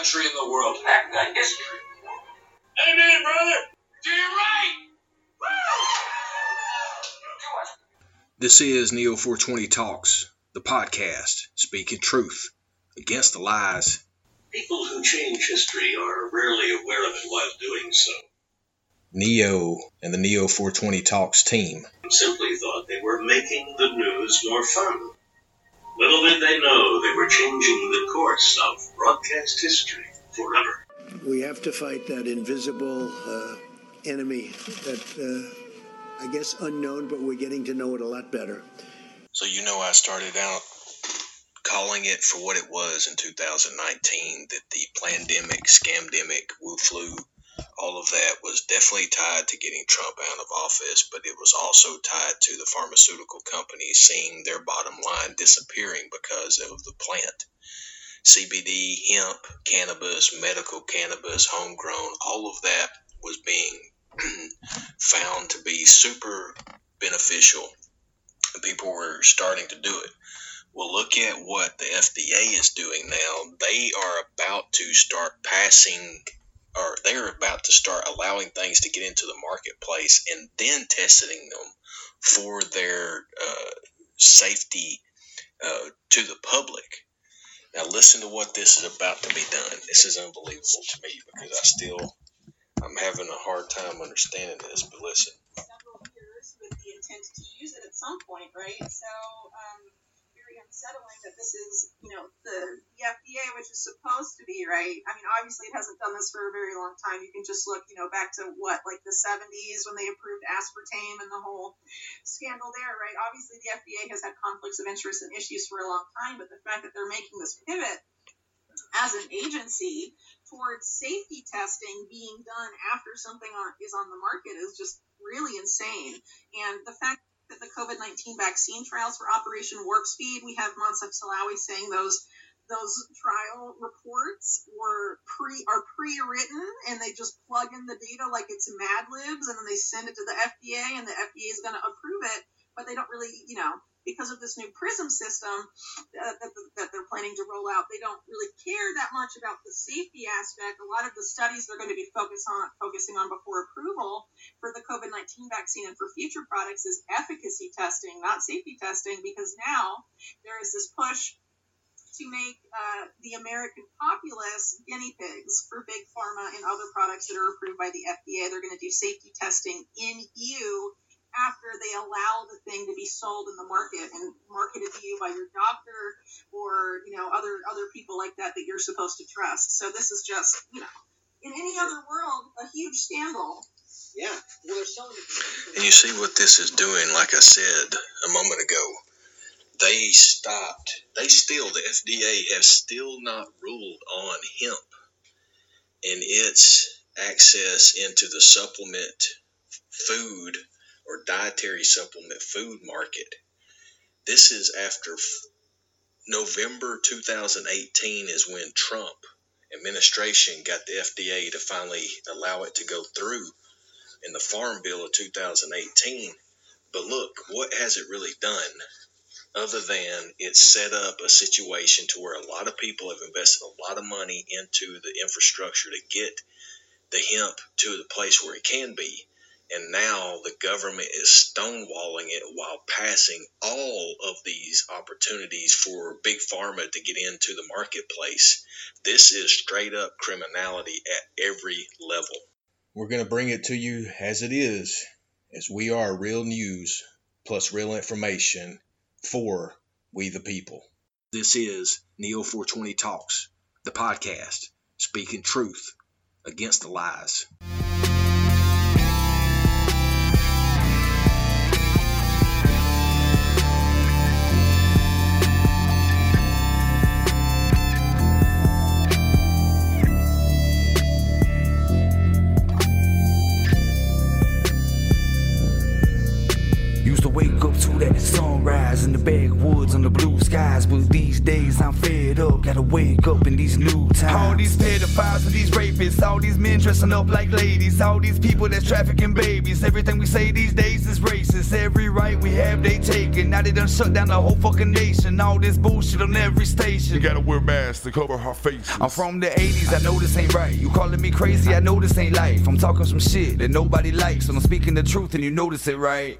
country in the world. Heck, the history of the world. Amen, brother. Do you right? This is Neo 420 Talks, the podcast speaking truth against the lies. People who change history are rarely aware of it while doing so. Neo and the Neo 420 Talks team. Simply thought they were making the news more fun. Little did they know they were changing the course of broadcast history forever. We have to fight that invisible uh, enemy that uh, I guess unknown, but we're getting to know it a lot better. So, you know, I started out calling it for what it was in 2019 that the pandemic, scamdemic, Wu flu, all of that was definitely tied to getting Trump out of office, but it was also tied to the pharmaceutical companies seeing their bottom line disappearing because of the plant. CBD, hemp, cannabis, medical cannabis, homegrown, all of that was being found to be super beneficial. And people were starting to do it. Well, look at what the FDA is doing now. They are about to start passing, or they're about to start allowing things to get into the marketplace and then testing them for their uh, safety uh, to the public. Now, listen to what this is about to be done. This is unbelievable to me because I still, I'm having a hard time understanding this. But listen. Several years with the intent to use it at some point, right? So, um, unsettling that this is, you know, the, the FDA, which is supposed to be, right? I mean, obviously it hasn't done this for a very long time. You can just look, you know, back to what, like the 70s when they approved aspartame and the whole scandal there, right? Obviously the FDA has had conflicts of interest and issues for a long time, but the fact that they're making this pivot as an agency towards safety testing being done after something on, is on the market is just really insane. And the fact COVID 19 vaccine trials for Operation Warp Speed, we have Moncef Slaoui saying those those trial reports were pre are pre-written and they just plug in the data like it's Mad Libs and then they send it to the FDA and the FDA is going to approve it, but they don't really, you know, because of this new PRISM system uh, that, that planning to roll out, they don't really care that much about the safety aspect. A lot of the studies they're going to be focused on focusing on before approval for the COVID 19 vaccine and for future products is efficacy testing, not safety testing, because now there is this push to make uh, the American populace guinea pigs for big pharma and other products that are approved by the FDA. They're going to do safety testing in you after they allow the thing to be sold in the market and marketed to you by your doctor or you know other other people like that that you're supposed to trust. So this is just you know in any other world a huge scandal. Yeah, well, they're selling. And you see what this is doing, like I said a moment ago. They stopped, they still, the FDA has still not ruled on hemp and its access into the supplement food or dietary supplement food market. This is after November 2018 is when Trump administration got the FDA to finally allow it to go through in the Farm Bill of 2018. But look, what has it really done? Other than it's set up a situation to where a lot of people have invested a lot of money into the infrastructure to get the hemp to the place where it can be. And now the government is stonewalling it while passing all of these opportunities for big pharma to get into the marketplace. This is straight up criminality at every level. We're going to bring it to you as it is, as we are real news plus real information for we the people. This is Neo 420 Talks, the podcast, speaking truth against the lies. Used to wake up to that sunrise in the backwoods on the blue skies, but these days I'm fed up. Gotta wake up in these new times. All these pedophiles and these rapists, all these men dressing up like ladies, all these people that's trafficking babies. Everything we say these days is racist. Every right we have, they taken. Now they done shut down the whole fucking nation. All this bullshit on every station. You gotta wear masks to cover our faces. I'm from the 80s, I know this ain't right. You calling me crazy, I know this ain't life. I'm talking some shit that nobody likes, and I'm speaking the truth, and you notice it right.